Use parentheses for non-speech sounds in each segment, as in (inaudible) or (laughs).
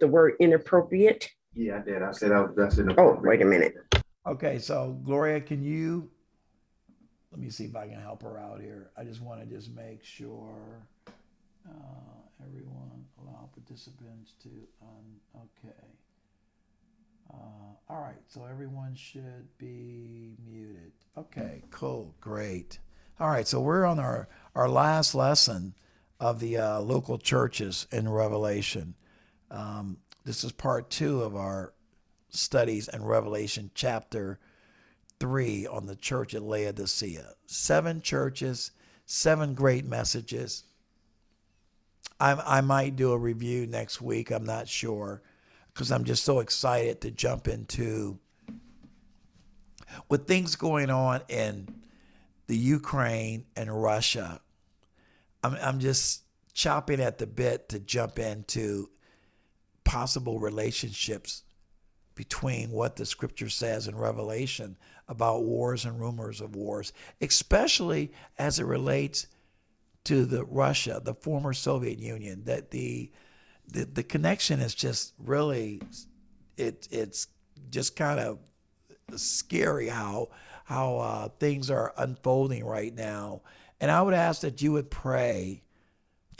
put the word inappropriate. Yeah, I did. I said I was, that's in the. Oh, wait a minute. Okay, so Gloria, can you, let me see if I can help her out here. I just want to just make sure, uh, everyone, allow participants to, um, okay. Uh, all right, so everyone should be muted. Okay, cool, great. All right, so we're on our, our last lesson of the uh, local churches in Revelation. Um, this is part two of our studies in Revelation chapter 3 on the church at Laodicea. Seven churches, seven great messages. I, I might do a review next week. I'm not sure because I'm just so excited to jump into with things going on in the Ukraine and Russia. I'm, I'm just chopping at the bit to jump into possible relationships between what the scripture says in Revelation about wars and rumors of wars, especially as it relates to the Russia, the former Soviet Union, that the the, the connection is just really it it's just kind of scary how how uh, things are unfolding right now. And I would ask that you would pray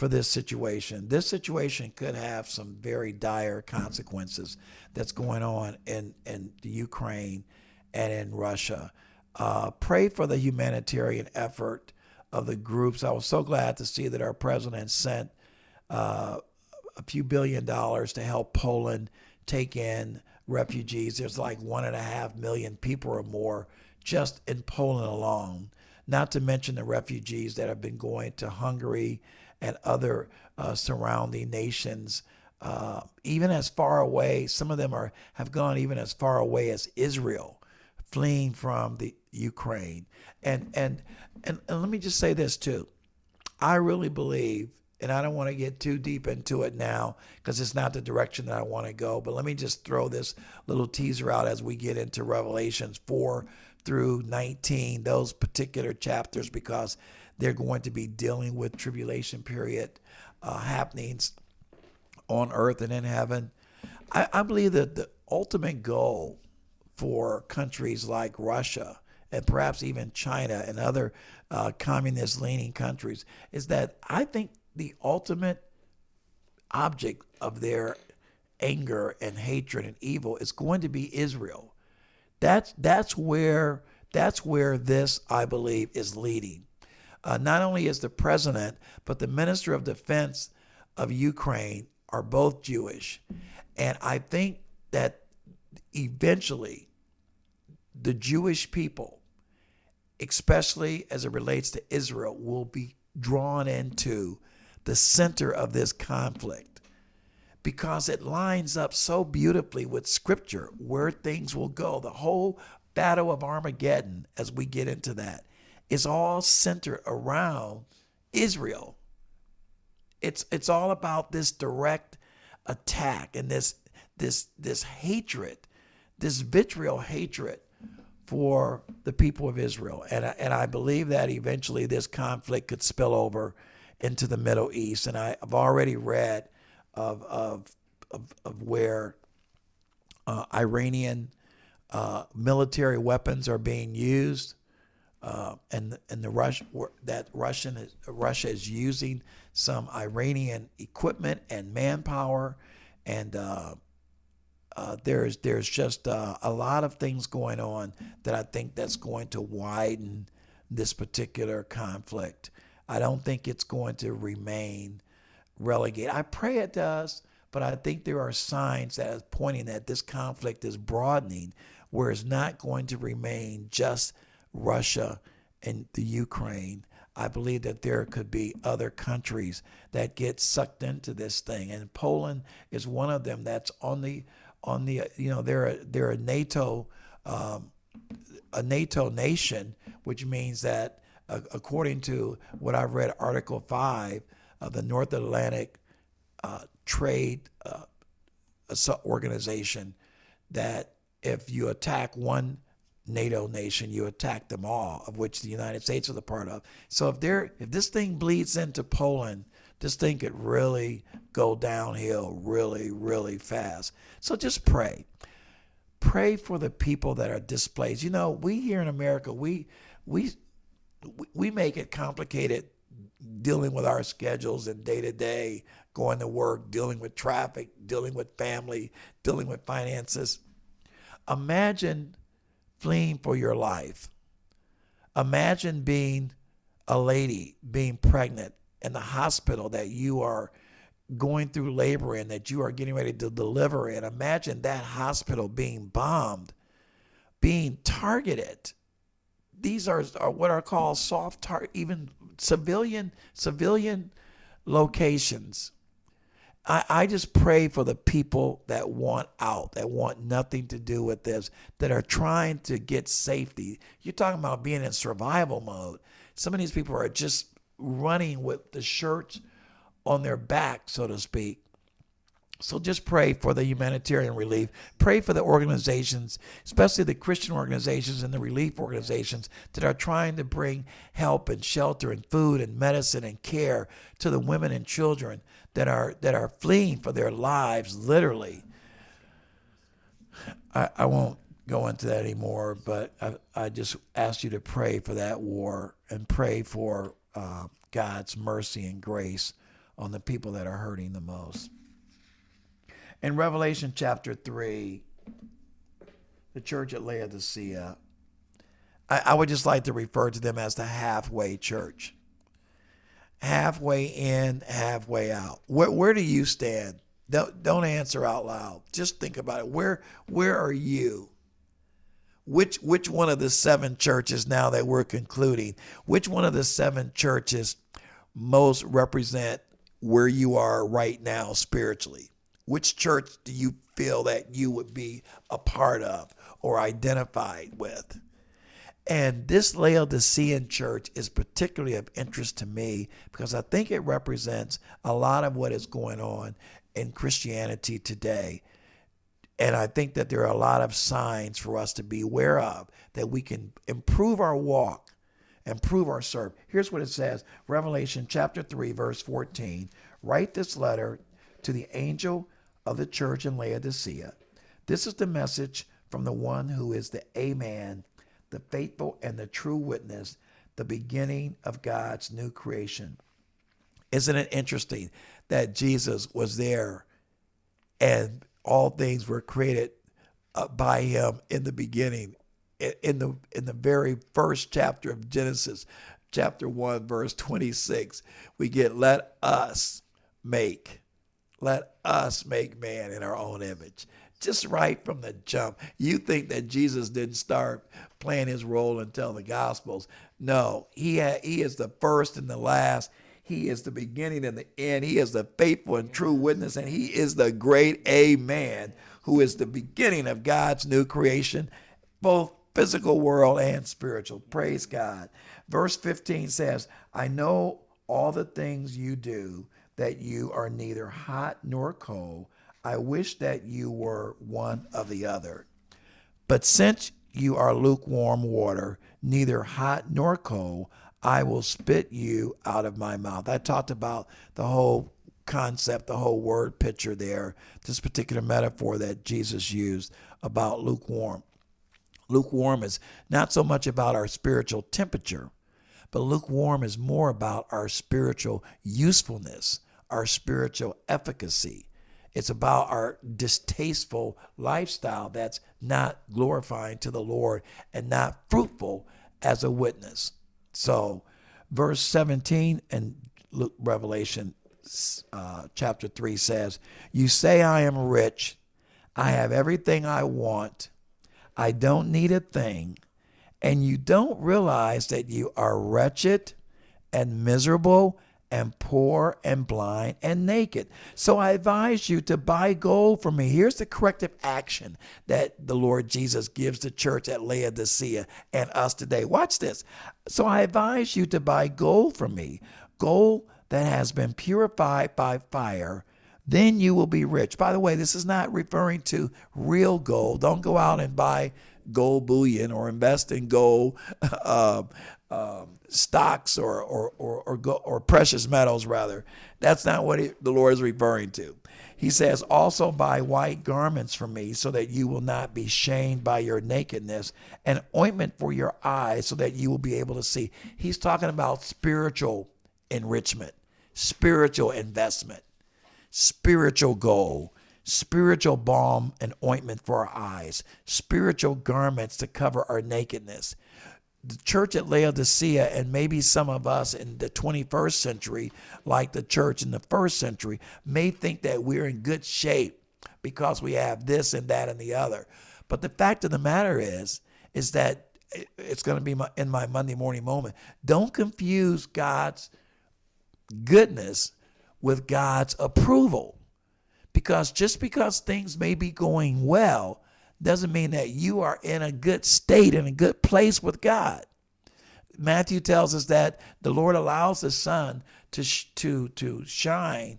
for this situation. This situation could have some very dire consequences that's going on in, in the Ukraine and in Russia. Uh, pray for the humanitarian effort of the groups. I was so glad to see that our president sent uh, a few billion dollars to help Poland take in refugees. There's like one and a half million people or more just in Poland alone, not to mention the refugees that have been going to Hungary and other uh, surrounding nations, uh, even as far away. Some of them are have gone even as far away as Israel, fleeing from the Ukraine. And and and, and let me just say this too. I really believe, and I don't want to get too deep into it now because it's not the direction that I want to go. But let me just throw this little teaser out as we get into Revelations four through 19, those particular chapters, because they're going to be dealing with tribulation period uh, happenings on earth and in heaven. I, I believe that the ultimate goal for countries like Russia and perhaps even China and other uh, communist leaning countries is that I think the ultimate object of their anger and hatred and evil is going to be Israel. That's that's where that's where this I believe is leading. Uh, not only is the president, but the minister of defense of Ukraine are both Jewish. And I think that eventually the Jewish people, especially as it relates to Israel, will be drawn into the center of this conflict because it lines up so beautifully with scripture where things will go. The whole battle of Armageddon, as we get into that, is all centered around Israel. It's it's all about this direct attack and this this this hatred, this vitriol hatred for the people of Israel. And I, and I believe that eventually this conflict could spill over into the Middle East. And I, have already read of of of, of where uh, Iranian uh, military weapons are being used uh, and and the Rush that Russian is, Russia is using some Iranian equipment and manpower, and uh, uh, there's there's just uh, a lot of things going on that I think that's going to widen this particular conflict. I don't think it's going to remain relegated. I pray it does, but I think there are signs that are pointing that this conflict is broadening, where it's not going to remain just Russia and the Ukraine. I believe that there could be other countries that get sucked into this thing, and Poland is one of them. That's on the on the you know they're a, they're a NATO um, a NATO nation, which means that uh, according to what I've read, Article Five of the North Atlantic uh, Trade uh, Organization, that if you attack one NATO nation, you attack them all, of which the United States is a part of. So if there, if this thing bleeds into Poland, this thing could really go downhill really, really fast. So just pray. Pray for the people that are displaced. You know, we here in America, we we we make it complicated dealing with our schedules and day to day, going to work, dealing with traffic, dealing with family, dealing with finances. Imagine fleeing for your life. Imagine being a lady being pregnant in the hospital that you are going through labor in, that you are getting ready to deliver in. Imagine that hospital being bombed, being targeted. These are, are what are called soft target, even civilian civilian locations. I, I just pray for the people that want out, that want nothing to do with this, that are trying to get safety. You're talking about being in survival mode. Some of these people are just running with the shirts on their back, so to speak. So just pray for the humanitarian relief. Pray for the organizations, especially the Christian organizations and the relief organizations that are trying to bring help and shelter and food and medicine and care to the women and children that are that are fleeing for their lives, literally. I, I won't go into that anymore, but I, I just ask you to pray for that war and pray for uh, God's mercy and grace on the people that are hurting the most. In Revelation chapter 3, the church at Laodicea, I, I would just like to refer to them as the halfway church. Halfway in, halfway out. Where, where do you stand? Don't, don't answer out loud. Just think about it. Where, where are you? Which, which one of the seven churches now that we're concluding, which one of the seven churches most represent where you are right now spiritually? Which church do you feel that you would be a part of or identified with? And this Laodicean church is particularly of interest to me because I think it represents a lot of what is going on in Christianity today. And I think that there are a lot of signs for us to be aware of that we can improve our walk, improve our serve. Here's what it says Revelation chapter 3, verse 14. Write this letter to the angel of the church in Laodicea. This is the message from the one who is the Amen, the faithful and the true witness, the beginning of God's new creation. Isn't it interesting that Jesus was there and all things were created uh, by him in the beginning? In the in the very first chapter of Genesis, chapter 1 verse 26, we get let us make let us make man in our own image. Just right from the jump. You think that Jesus didn't start playing his role until the Gospels. No, he, ha- he is the first and the last. He is the beginning and the end. He is the faithful and true witness, and he is the great Amen, who is the beginning of God's new creation, both physical world and spiritual. Praise God. Verse 15 says, I know all the things you do that you are neither hot nor cold. I wish that you were one of the other. But since you are lukewarm water, neither hot nor cold, I will spit you out of my mouth. I talked about the whole concept, the whole word picture there, this particular metaphor that Jesus used about lukewarm. Lukewarm is not so much about our spiritual temperature, but lukewarm is more about our spiritual usefulness our spiritual efficacy. It's about our distasteful lifestyle that's not glorifying to the Lord and not fruitful as a witness. So, verse 17 and Revelation uh, chapter 3 says, You say, I am rich, I have everything I want, I don't need a thing, and you don't realize that you are wretched and miserable and poor and blind and naked. So I advise you to buy gold from me. Here's the corrective action that the Lord Jesus gives the church at Laodicea and us today. Watch this. So I advise you to buy gold from me, gold that has been purified by fire. Then you will be rich. By the way, this is not referring to real gold. Don't go out and buy gold bullion or invest in gold. (laughs) Uh, um, stocks or or or or, go, or precious metals rather. That's not what he, the Lord is referring to. He says, "Also buy white garments for me, so that you will not be shamed by your nakedness, and ointment for your eyes, so that you will be able to see." He's talking about spiritual enrichment, spiritual investment, spiritual goal, spiritual balm and ointment for our eyes, spiritual garments to cover our nakedness the church at Laodicea and maybe some of us in the 21st century, like the church in the first century, may think that we're in good shape because we have this and that and the other. But the fact of the matter is, is that it's going to be in my Monday morning moment. Don't confuse God's goodness with God's approval. Because just because things may be going well doesn't mean that you are in a good state, in a good place with God. Matthew tells us that the Lord allows the sun to, to, to shine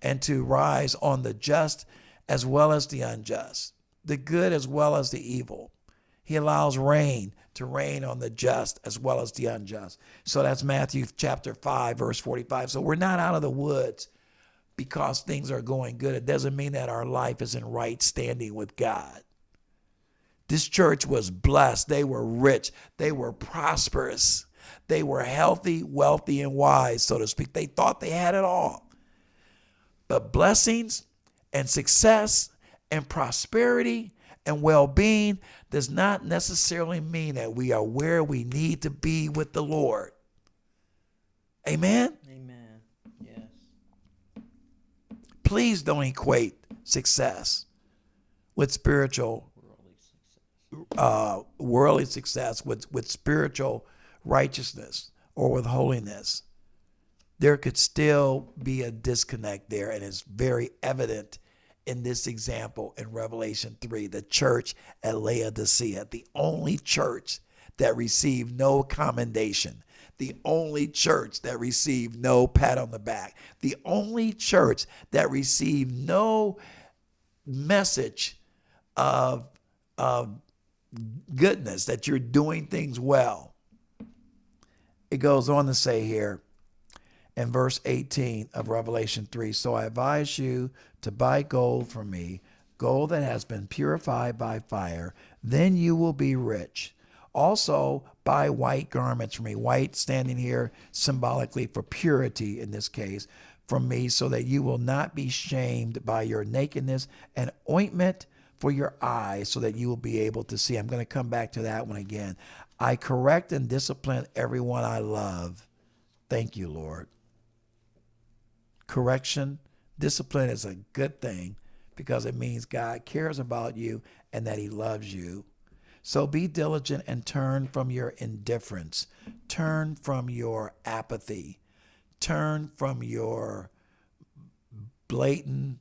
and to rise on the just as well as the unjust, the good as well as the evil. He allows rain to rain on the just as well as the unjust. So that's Matthew chapter 5, verse 45. So we're not out of the woods because things are going good. It doesn't mean that our life is in right standing with God. This church was blessed. They were rich. They were prosperous. They were healthy, wealthy, and wise, so to speak. They thought they had it all. But blessings and success and prosperity and well being does not necessarily mean that we are where we need to be with the Lord. Amen? Amen. Yes. Please don't equate success with spiritual uh, worldly success with, with spiritual righteousness or with holiness, there could still be a disconnect there. And it's very evident in this example in Revelation 3, the church at Laodicea, the only church that received no commendation, the only church that received no pat on the back, the only church that received no message of, of goodness, that you're doing things well. It goes on to say here in verse 18 of Revelation 3 So I advise you to buy gold from me, gold that has been purified by fire, then you will be rich. Also, buy white garments from me, white standing here symbolically for purity in this case, from me, so that you will not be shamed by your nakedness, and ointment for your eyes so that you will be able to see. I'm going to come back to that one again. I correct and discipline everyone I love. Thank you, Lord. Correction, discipline is a good thing because it means God cares about you and that He loves you. So be diligent and turn from your indifference, turn from your apathy, turn from your blatant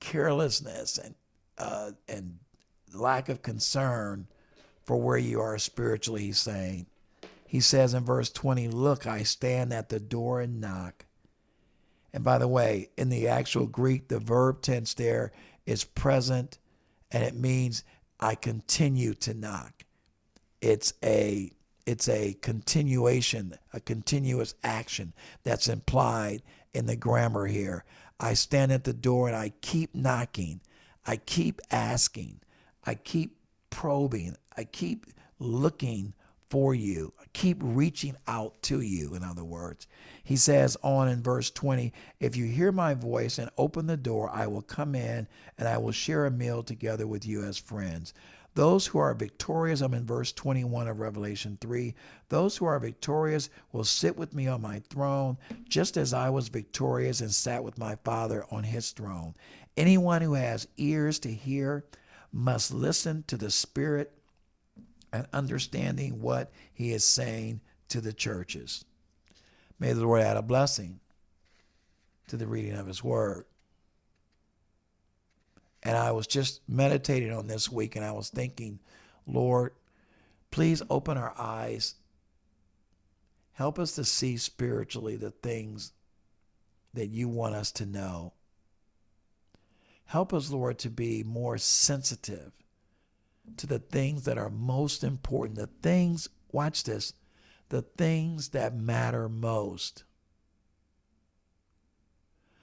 carelessness and uh, and lack of concern for where you are spiritually, he's saying. He says in verse 20, Look, I stand at the door and knock. And by the way, in the actual Greek, the verb tense there is present and it means I continue to knock. It's a it's a continuation, a continuous action that's implied in the grammar here. I stand at the door and I keep knocking. I keep asking, I keep probing, I keep looking for you, I keep reaching out to you, in other words. He says on in verse 20, If you hear my voice and open the door, I will come in and I will share a meal together with you as friends. Those who are victorious, I'm in verse 21 of Revelation 3. Those who are victorious will sit with me on my throne, just as I was victorious and sat with my Father on his throne. Anyone who has ears to hear must listen to the Spirit and understanding what he is saying to the churches. May the Lord add a blessing to the reading of his word. And I was just meditating on this week and I was thinking, Lord, please open our eyes. Help us to see spiritually the things that you want us to know. Help us, Lord, to be more sensitive to the things that are most important, the things, watch this, the things that matter most.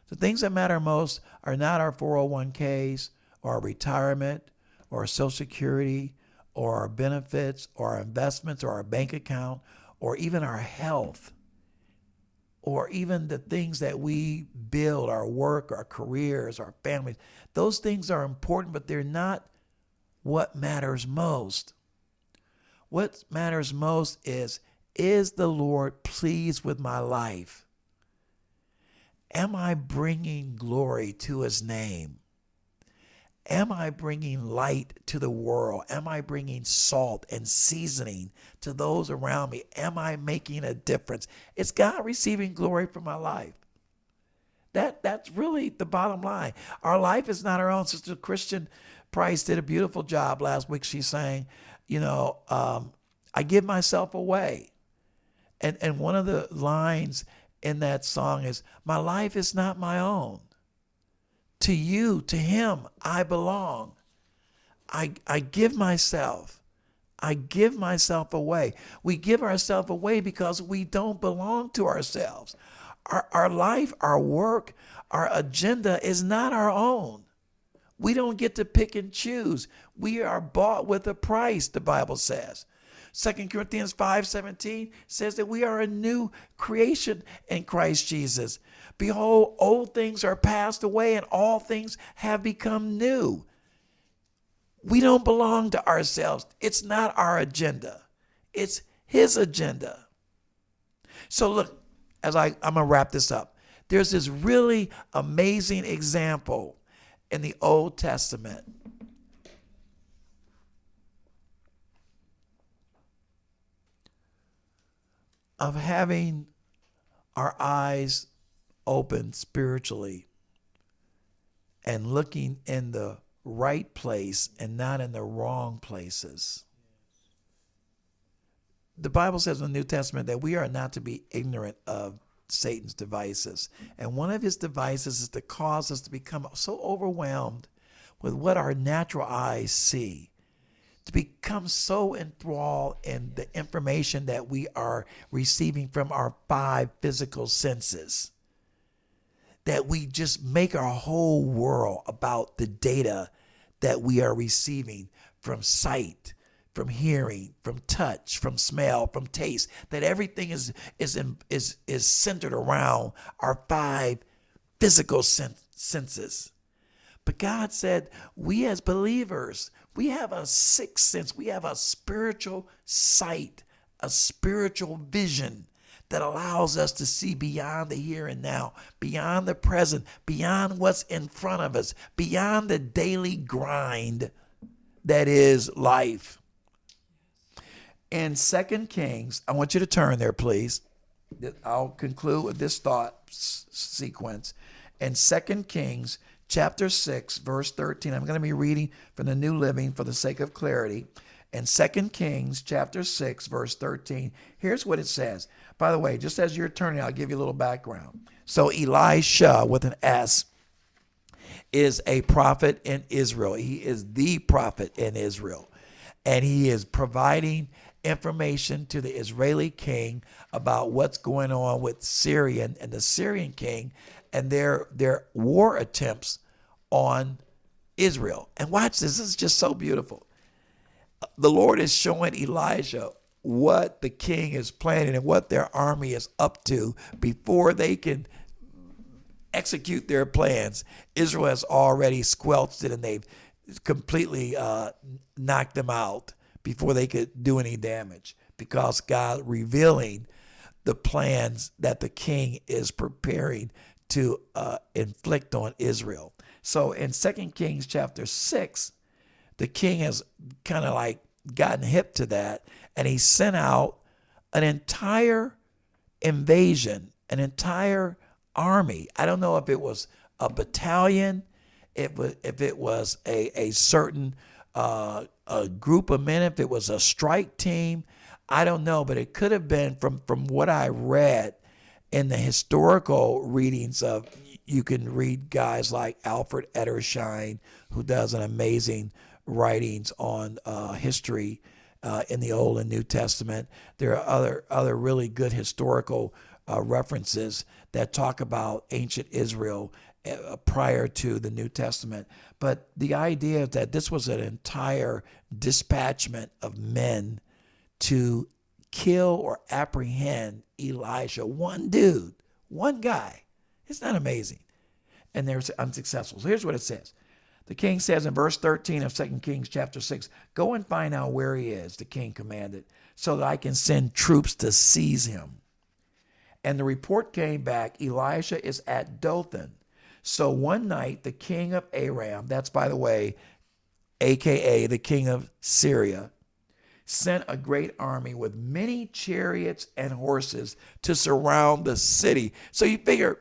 The things that matter most are not our 401ks or our retirement or our Social Security or our benefits or our investments or our bank account or even our health or even the things that we build our work, our careers, our families. Those things are important, but they're not what matters most. What matters most is is the Lord pleased with my life? Am I bringing glory to his name? Am I bringing light to the world? Am I bringing salt and seasoning to those around me? Am I making a difference? Is God receiving glory for my life? That that's really the bottom line. Our life is not our own. Sister Christian Price did a beautiful job last week. She's saying, you know, um, I give myself away. And and one of the lines in that song is, My life is not my own. To you, to him, I belong. I I give myself. I give myself away. We give ourselves away because we don't belong to ourselves. Our, our life, our work, our agenda is not our own. We don't get to pick and choose. We are bought with a price, the Bible says. 2 Corinthians 5:17 says that we are a new creation in Christ Jesus. Behold, old things are passed away and all things have become new. We don't belong to ourselves. It's not our agenda. It's his agenda. So look, as I, I'm gonna wrap this up, there's this really amazing example in the Old Testament of having our eyes open spiritually and looking in the right place and not in the wrong places. The Bible says in the New Testament that we are not to be ignorant of Satan's devices. And one of his devices is to cause us to become so overwhelmed with what our natural eyes see to become so enthralled in the information that we are receiving from our five physical senses that we just make our whole world about the data that we are receiving from sight from hearing from touch from smell from taste that everything is is is is centered around our five physical senses but God said we as believers we have a sixth sense. We have a spiritual sight, a spiritual vision that allows us to see beyond the here and now, beyond the present, beyond what's in front of us, beyond the daily grind that is life. In Second Kings, I want you to turn there, please. I'll conclude with this thought sequence. In Second Kings chapter 6, verse 13. I'm going to be reading from the New Living for the sake of clarity. In 2 Kings chapter 6, verse 13, here's what it says. By the way, just as you're turning, I'll give you a little background. So, Elisha with an S is a prophet in Israel. He is the prophet in Israel. And he is providing information to the Israeli king about what's going on with Syria and the Syrian king and their their war attempts on Israel. And watch this, this is just so beautiful. The Lord is showing Elijah what the king is planning and what their army is up to before they can execute their plans. Israel has already squelched it and they've completely uh, knocked them out before they could do any damage because God revealing the plans that the king is preparing to uh, inflict on Israel. So in Second Kings chapter 6, the king has kind of like gotten hip to that and he sent out an entire invasion, an entire army. I don't know if it was a battalion, if it was a, a certain uh, a group of men, if it was a strike team. I don't know, but it could have been from, from what I read in the historical readings of you can read guys like Alfred Edersheim, who does an amazing writings on uh, history uh, in the Old and New Testament. There are other other really good historical uh, references that talk about ancient Israel uh, prior to the New Testament. But the idea that this was an entire dispatchment of men to kill or apprehend Elijah. One dude, one guy. Isn't that amazing? And they're unsuccessful. So here's what it says. The king says in verse 13 of 2 Kings chapter 6, Go and find out where he is, the king commanded, so that I can send troops to seize him. And the report came back Elisha is at Dothan. So one night, the king of Aram, that's by the way, AKA the king of Syria, sent a great army with many chariots and horses to surround the city. So you figure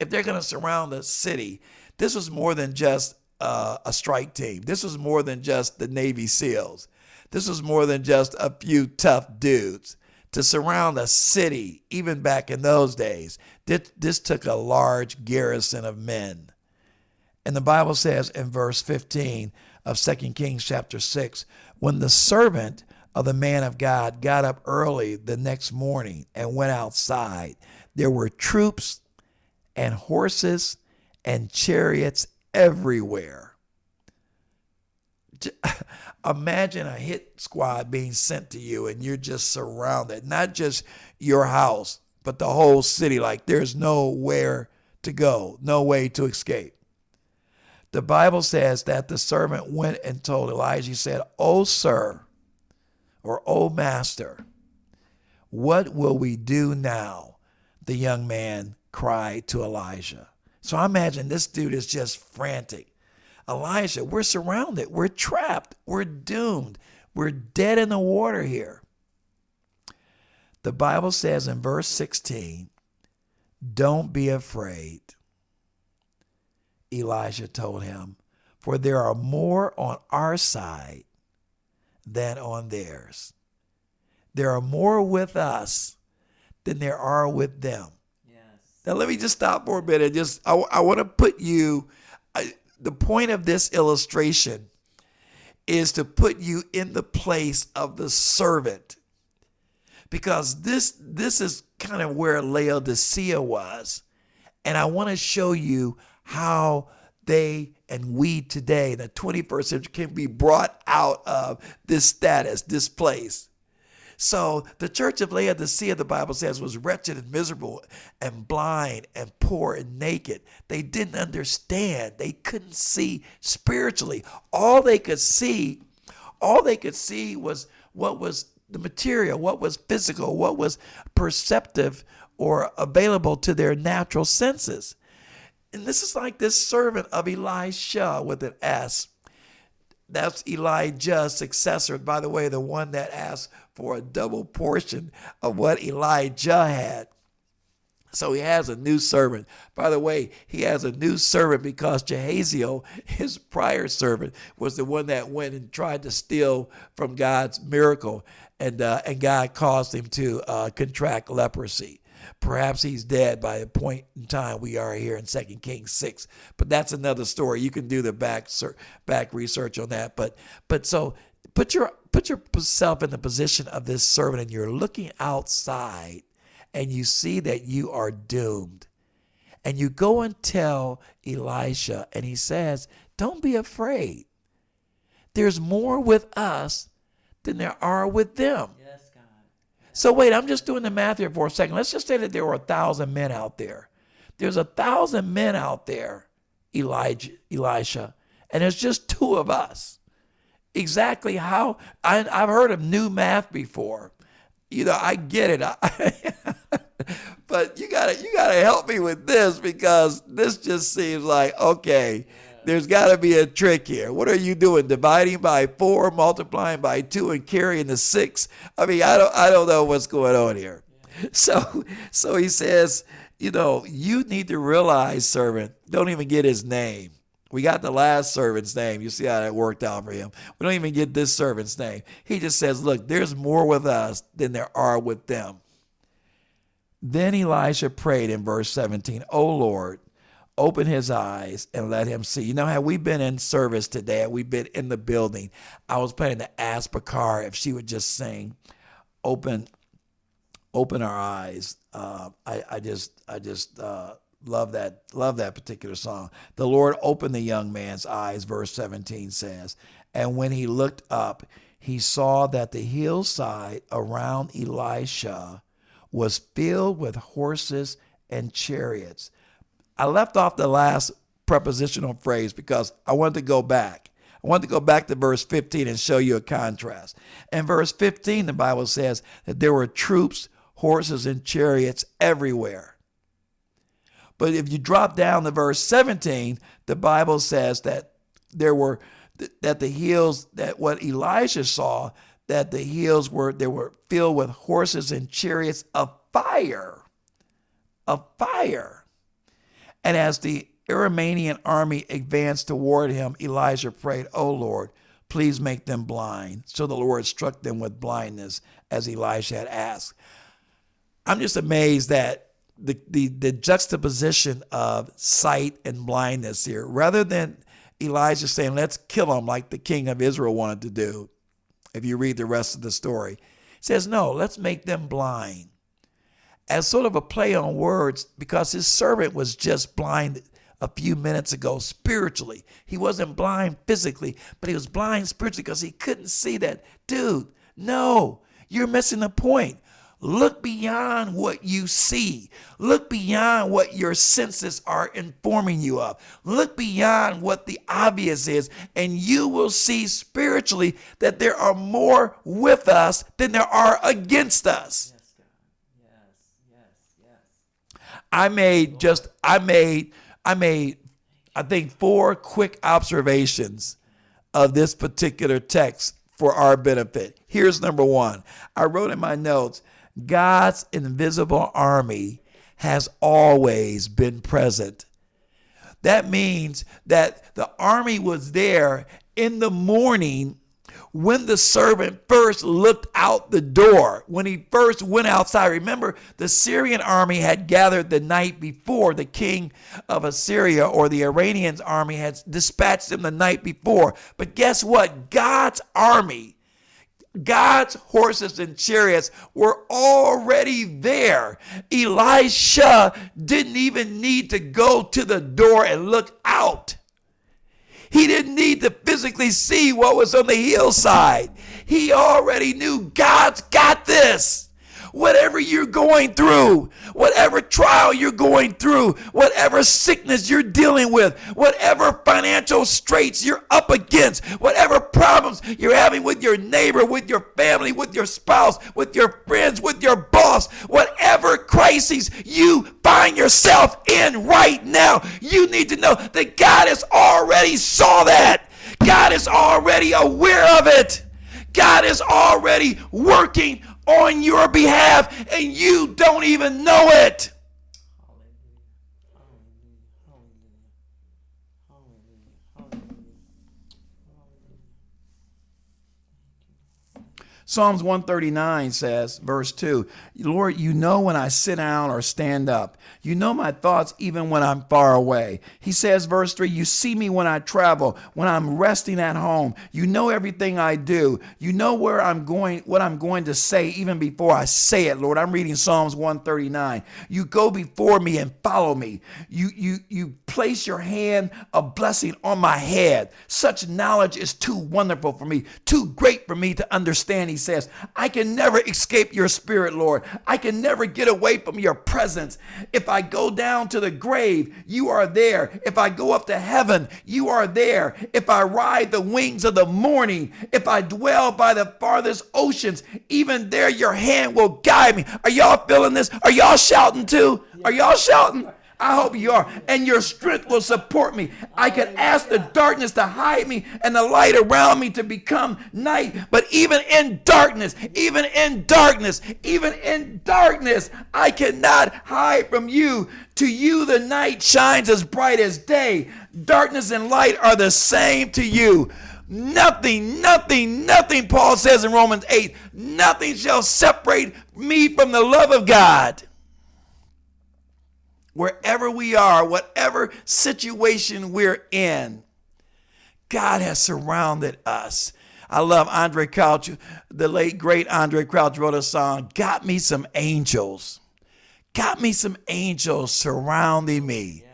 if they're going to surround the city, this was more than just uh, a strike team. This was more than just the Navy SEALs. This was more than just a few tough dudes. To surround a city, even back in those days, this, this took a large garrison of men. And the Bible says in verse 15 of 2 Kings chapter 6 when the servant of the man of God got up early the next morning and went outside, there were troops and horses and chariots everywhere. (laughs) Imagine a hit squad being sent to you and you're just surrounded, not just your house, but the whole city. Like there's nowhere to go, no way to escape. The Bible says that the servant went and told Elijah, he said, Oh, sir, or oh, master, what will we do now? The young man cried to Elijah. So I imagine this dude is just frantic. Elijah, we're surrounded. We're trapped. We're doomed. We're dead in the water here. The Bible says in verse 16, don't be afraid. Elijah told him, for there are more on our side than on theirs. There are more with us than there are with them. Now, let me just stop for a minute. Just, I, I want to put you, I, the point of this illustration is to put you in the place of the servant. Because this, this is kind of where Laodicea was. And I want to show you how they and we today, the 21st century, can be brought out of this status, this place. So the church of Laodicea, the Bible says, was wretched and miserable and blind and poor and naked. They didn't understand. They couldn't see spiritually. All they could see, all they could see was what was the material, what was physical, what was perceptive or available to their natural senses. And this is like this servant of Elisha with an S. That's Elijah's successor. By the way, the one that asked for a double portion of what Elijah had. So he has a new servant. By the way, he has a new servant because Jehaziel, (laughs) his prior servant, was the one that went and tried to steal from God's miracle, and uh, and God caused him to uh, contract leprosy. Perhaps he's dead by the point in time we are here in Second Kings six, but that's another story. You can do the back back research on that. But but so put your put yourself in the position of this servant, and you're looking outside, and you see that you are doomed, and you go and tell Elisha, and he says, "Don't be afraid. There's more with us than there are with them." Yes, God. So wait, I'm just doing the math here for a second. Let's just say that there were a thousand men out there. There's a thousand men out there, Elijah, Elisha, and there's just two of us. Exactly how I, have heard of new math before. You know, I get it. (laughs) but you gotta you gotta help me with this because this just seems like okay there's got to be a trick here. What are you doing? Dividing by four, multiplying by two, and carrying the six? I mean, I don't, I don't know what's going on here. (laughs) So, so he says, you know, you need to realize, servant. Don't even get his name. We got the last servant's name. You see how that worked out for him. We don't even get this servant's name. He just says, look, there's more with us than there are with them. Then Elisha prayed in verse 17, O Lord, open his eyes and let him see. You know how we've been in service today, we've been in the building. I was planning to ask Bakar if she would just sing, open, open our eyes. Uh, I, I just, I just uh, love that, love that particular song. The Lord opened the young man's eyes, verse 17 says, and when he looked up, he saw that the hillside around Elisha was filled with horses and chariots. I left off the last prepositional phrase because I wanted to go back. I wanted to go back to verse 15 and show you a contrast. In verse 15, the Bible says that there were troops, horses, and chariots everywhere. But if you drop down to verse 17, the Bible says that there were that the hills that what Elijah saw that the hills were they were filled with horses and chariots of fire of fire. And as the Aramean army advanced toward him Elijah prayed oh Lord please make them blind. So the Lord struck them with blindness as Elijah had asked. I'm just amazed that the, the, the juxtaposition of sight and blindness here rather than Elijah saying, let's kill him like the king of Israel wanted to do. If you read the rest of the story, says, no, let's make them blind. As sort of a play on words, because his servant was just blind a few minutes ago spiritually. He wasn't blind physically, but he was blind spiritually because he couldn't see that. Dude, no, you're missing the point. Look beyond what you see. Look beyond what your senses are informing you of. Look beyond what the obvious is, and you will see spiritually that there are more with us than there are against us. Yes, God. Yes, yes, yes. I made just, I made, I made, I think, four quick observations of this particular text for our benefit. Here's number one. I wrote in my notes God's invisible army has always been present. That means that the army was there in the morning when the servant first looked out the door, when he first went outside. Remember, the Syrian army had gathered the night before. The king of Assyria or the Iranians army had dispatched them the night before. But guess what? God's army God's horses and chariots were already there. Elisha didn't even need to go to the door and look out. He didn't need to physically see what was on the hillside. He already knew God's got this whatever you're going through, whatever trial you're going through, whatever sickness you're dealing with, whatever financial straits you're up against, whatever problems you're having with your neighbor, with your family, with your spouse, with your friends, with your boss, whatever crises you find yourself in right now, you need to know that God has already saw that. God is already aware of it. God is already working on your behalf and you don't even know it. Psalms 139 says, verse 2, Lord, you know when I sit down or stand up. You know my thoughts even when I'm far away. He says, verse 3, You see me when I travel, when I'm resting at home. You know everything I do. You know where I'm going, what I'm going to say even before I say it, Lord. I'm reading Psalms 139. You go before me and follow me. You, you, you place your hand of blessing on my head. Such knowledge is too wonderful for me, too great for me to understand. He says, I can never escape your spirit, Lord. I can never get away from your presence. If I go down to the grave, you are there. If I go up to heaven, you are there. If I ride the wings of the morning, if I dwell by the farthest oceans, even there your hand will guide me. Are y'all feeling this? Are y'all shouting too? Are y'all shouting? I hope you are. And your strength will support me. I can ask the darkness to hide me and the light around me to become night. But even in darkness, even in darkness, even in darkness, I cannot hide from you. To you, the night shines as bright as day. Darkness and light are the same to you. Nothing, nothing, nothing, Paul says in Romans 8, nothing shall separate me from the love of God. Wherever we are, whatever situation we're in, God has surrounded us. I love Andraé Crouch, the late great Andraé Crouch wrote a song, Got Me Some Angels. Got me some angels surrounding me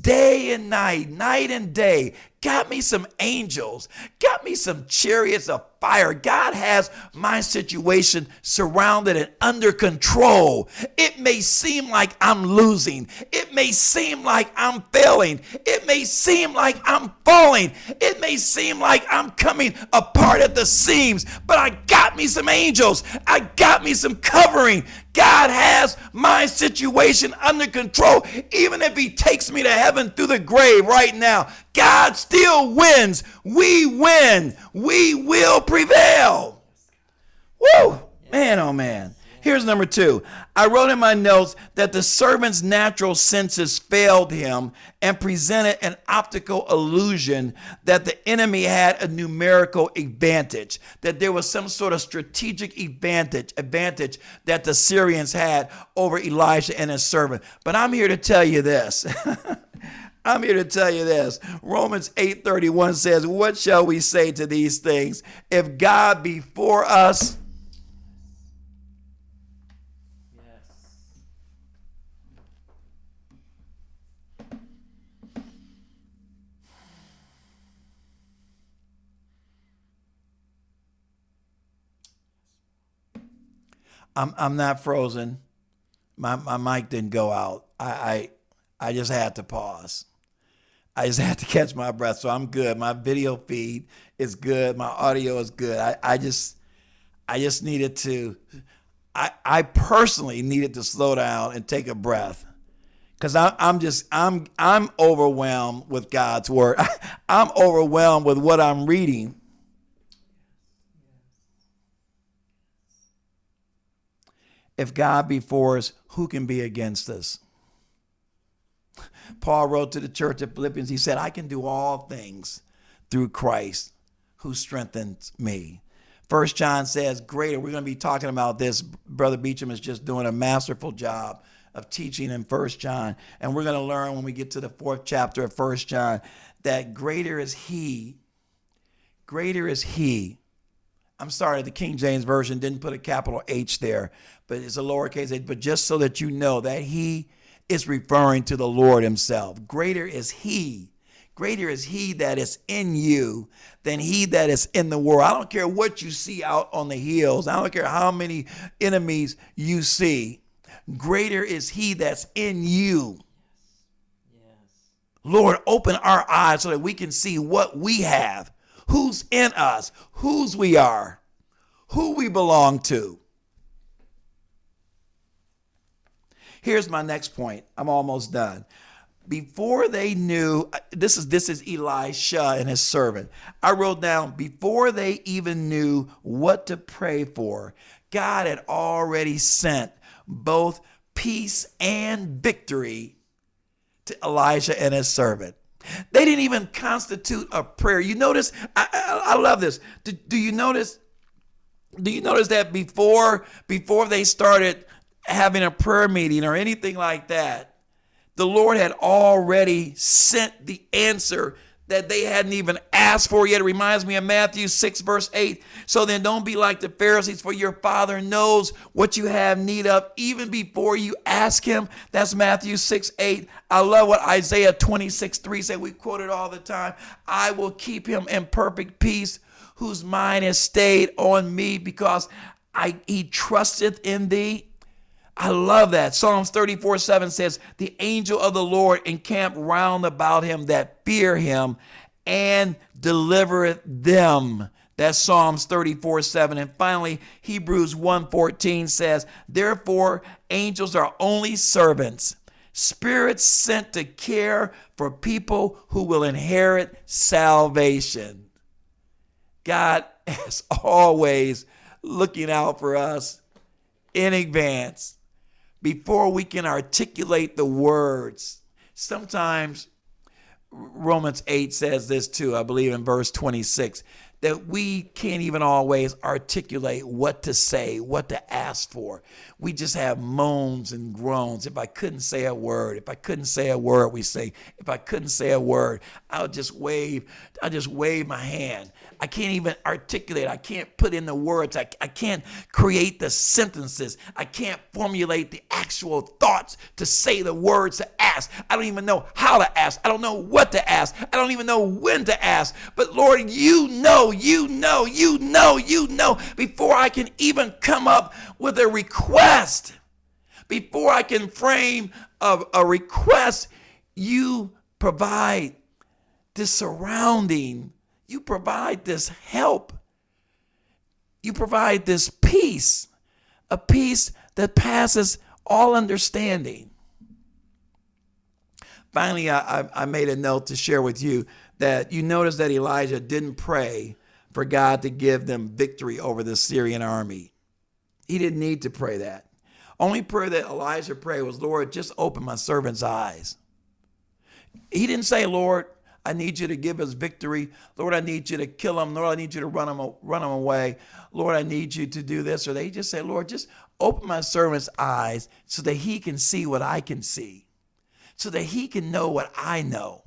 day and night, night and day. Got me some angels, got me some chariots of fire. God has my situation surrounded and under control. It may seem like I'm losing, it may seem like I'm failing, it may seem like I'm falling, it may seem like I'm coming apart at the seams, but I got me some angels, I got me some covering. God has my situation under control. Even if He takes me to heaven through the grave right now, God still wins. We win. We will prevail. Woo! Man, oh man. Here's number two. I wrote in my notes that the servant's natural senses failed him and presented an optical illusion that the enemy had a numerical advantage, that there was some sort of strategic advantage, advantage that the Syrians had over Elijah and his servant. But I'm here to tell you this. (laughs) I'm here to tell you this. Romans 8:31 says, "What shall we say to these things? If God be for us, Yes. I'm I'm not frozen. My my mic didn't go out. I I, I just had to pause. I just (laughs) had to catch my breath. So I'm good. My video feed is good. My audio is good. I, I just I just needed to I I personally needed to slow down and take a breath. Cause I, I'm just I'm I'm overwhelmed with God's word. (laughs) I'm overwhelmed with what I'm reading. If God be for us, who can be against us? Paul wrote to the church at Philippians, he said, I can do all things through Christ who strengthens me. First John says, greater. We're going to be talking about this. Brother Beecham is just doing a masterful job of teaching in First John. And we're going to learn when we get to the fourth chapter of First John that greater is he. Greater is he. I'm sorry, the King James Version didn't put a capital H there, but it's a lowercase h. But just so that you know that he is referring to the Lord himself. Greater is he. Greater is he that is in you than he that is in the world. I don't care what you see out on the hills. I don't care how many enemies you see. Greater is he that's in you. Yes. Lord, open our eyes so that we can see what we have, who's in us, whose we are, who we belong to. Here's my next point. I'm almost done. Before they knew, uh, this is this is Elisha and his servant. I wrote down before they even knew what to pray for, God had already sent both peace and victory to Elijah and his servant. They didn't even constitute a prayer. You notice, I, I, I love this. Do, do you notice? Do you notice that before before they started having a prayer meeting or anything like that, the Lord had already sent the answer that they hadn't even asked for yet. It reminds me of Matthew 6, verse 8. So then don't be like the Pharisees, for your Father knows what you have need of even before you ask Him. That's Matthew 6, 8. I love what Isaiah 26, 3 said. We quote it all the time. I will keep him in perfect peace, whose mind is stayed on me because I, he trusteth in thee. I love that. Psalms 34 7 says, The angel of the Lord encamp round about him that fear him and delivereth them. That's Psalms 34 7. And finally, Hebrews 1 14 says, Therefore, angels are only servants, spirits sent to care for people who will inherit salvation. God (laughs) is always looking out for us in advance before we can articulate the words. Sometimes Romans 8 says this too, I believe in verse 26. That we can't even always articulate what to say, what to ask for. We just have moans and groans. If I couldn't say a word, if I couldn't say a word, we say, if I couldn't say a word, I'll just wave, I'll just wave my hand. I can't even articulate. I can't put in the words. I, I can't create the sentences. I can't formulate the actual thoughts to say the words to ask. I don't even know how to ask. I don't know what to ask. I don't even know when to ask. But Lord, you know, you know, you know, you know before I can even come up with a request, before I can frame a, a request, you provide this surrounding you provide this help. You provide this peace, a peace that passes all understanding. Finally, I, I, I made a note to share with you that you notice that Elijah didn't pray for God to give them victory over the Syrian army. He didn't need to pray that. Only prayer that Elijah prayed was, Lord, just open my servant's eyes. He didn't say, Lord, I need you to give us victory. Lord, I need you to kill them. Lord, I need you to run them, run them away. Lord, I need you to do this. Or they just say, Lord, just open my servant's eyes so that he can see what I can see, so that he can know what I know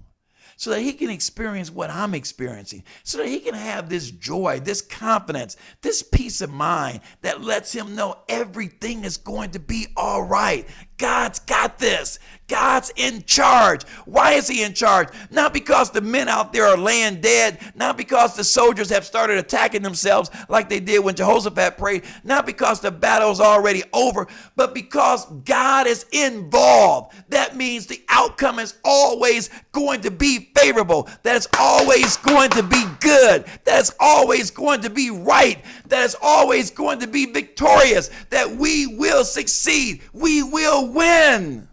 so that he can experience what I'm experiencing, so that he can have this joy, this confidence, this peace of mind that lets him know everything is going to be all right. God's got this. God's in charge. Why is he in charge? Not because the men out there are laying dead, not because the soldiers have started attacking themselves like they did when Jehoshaphat prayed, not because the battle is already over, but because God is involved. That means the outcome is always going to be favorable, that it's always going to be good, that it's always going to be right, that it's always going to be victorious, that we will succeed, we will win.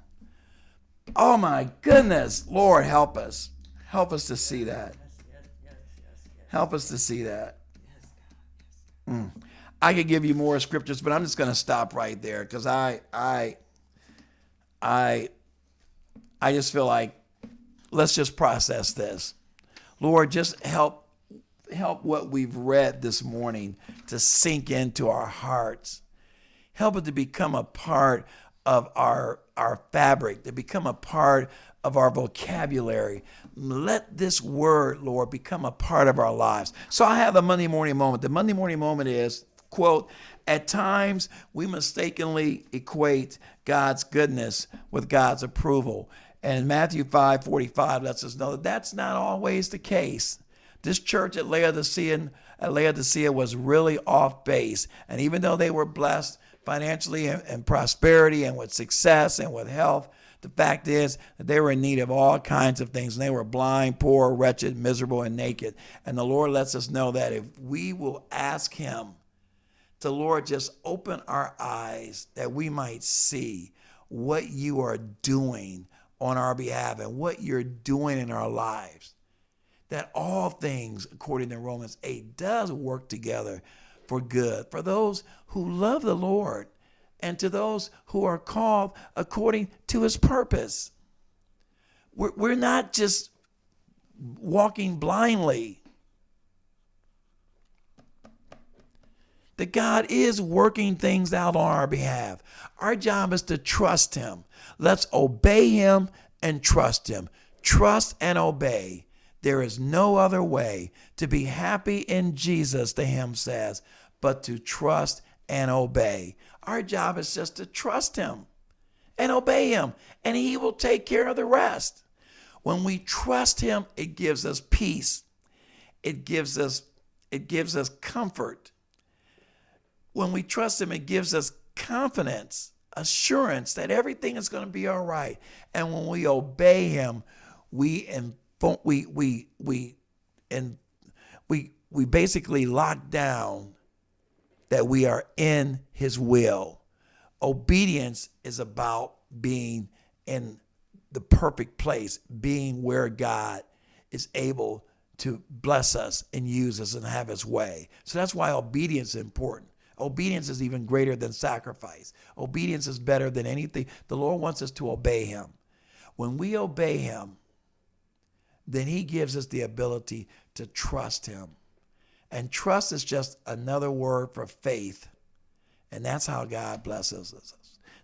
Oh my goodness. Lord, help us. Help us to see that. Help us to see that. Mm. I could give you more scriptures, but I'm just going to stop right there because I, I, I, I just feel like let's just process this. Lord, just help help what we've read this morning to sink into our hearts. Help it to become a part of our our fabric, to become a part of our vocabulary. Let this word, Lord, become a part of our lives. So I have the Monday morning moment. The Monday morning moment is, quote, at times we mistakenly equate God's goodness with God's approval. And Matthew 5 45 lets us know that that's not always the case. This church at Laodicea, at Laodicea was really off base. And even though they were blessed financially and, and prosperity and with success and with health, the fact is that they were in need of all kinds of things. And they were blind, poor, wretched, miserable, and naked. And the Lord lets us know that if we will ask Him to, Lord, just open our eyes that we might see what you are doing on our behalf and what you're doing in our lives that all things, according to Romans 8, does work together for good for those who love the Lord and to those who are called according to his purpose. We're, we're not just walking blindly. That God is working things out on our behalf. Our job is to trust Him. Let's obey Him and trust Him. Trust and obey there is no other way to be happy in Jesus, the hymn says, but to trust and obey. Our job is just to trust Him and obey Him, and He will take care of the rest. When we trust Him, it gives us peace. It gives us it gives us comfort. When we trust Him, it gives us confidence, assurance that everything is going to be all right. And when we obey Him, we we we we and we we basically lock down that we are in his will. Obedience is about being in the perfect place, being where God is able to bless us and use us and have his way. So that's why obedience is important. Obedience is even greater than sacrifice. Obedience is better than anything. The Lord wants us to obey him. When we obey him, then he gives us the ability to trust him. And trust is just another word for faith. And that's how God blesses us.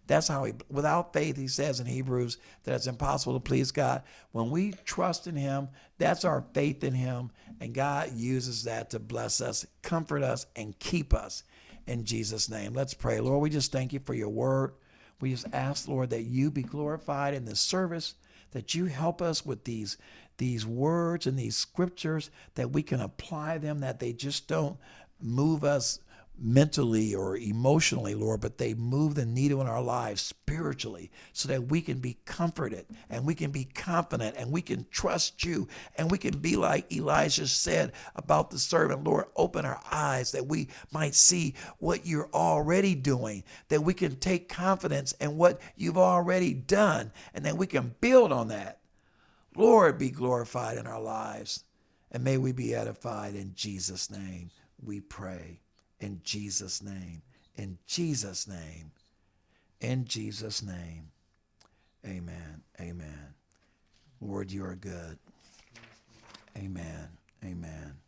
That's how he, without faith, he says in Hebrews that it's impossible to please God. When we trust in him, that's our faith in him. And God uses that to bless us, comfort us, and keep us in Jesus' name. Let's pray. Lord, we just thank you for your word. We just ask, Lord, that you be glorified in this service, that you help us with these, these words and these scriptures, that we can apply them, that they just don't move us mentally or emotionally, Lord, but they move the needle in our lives spiritually so that we can be comforted and we can be confident and we can trust you and we can be like Elijah said about the servant, Lord, open our eyes that we might see what you're already doing, that we can take confidence in what you've already done and that we can build on that. Lord, be glorified in our lives and may we be edified in Jesus' name. We pray in Jesus' name. In Jesus' name. In Jesus' name. Amen. Amen. Lord, you are good. Amen. Amen.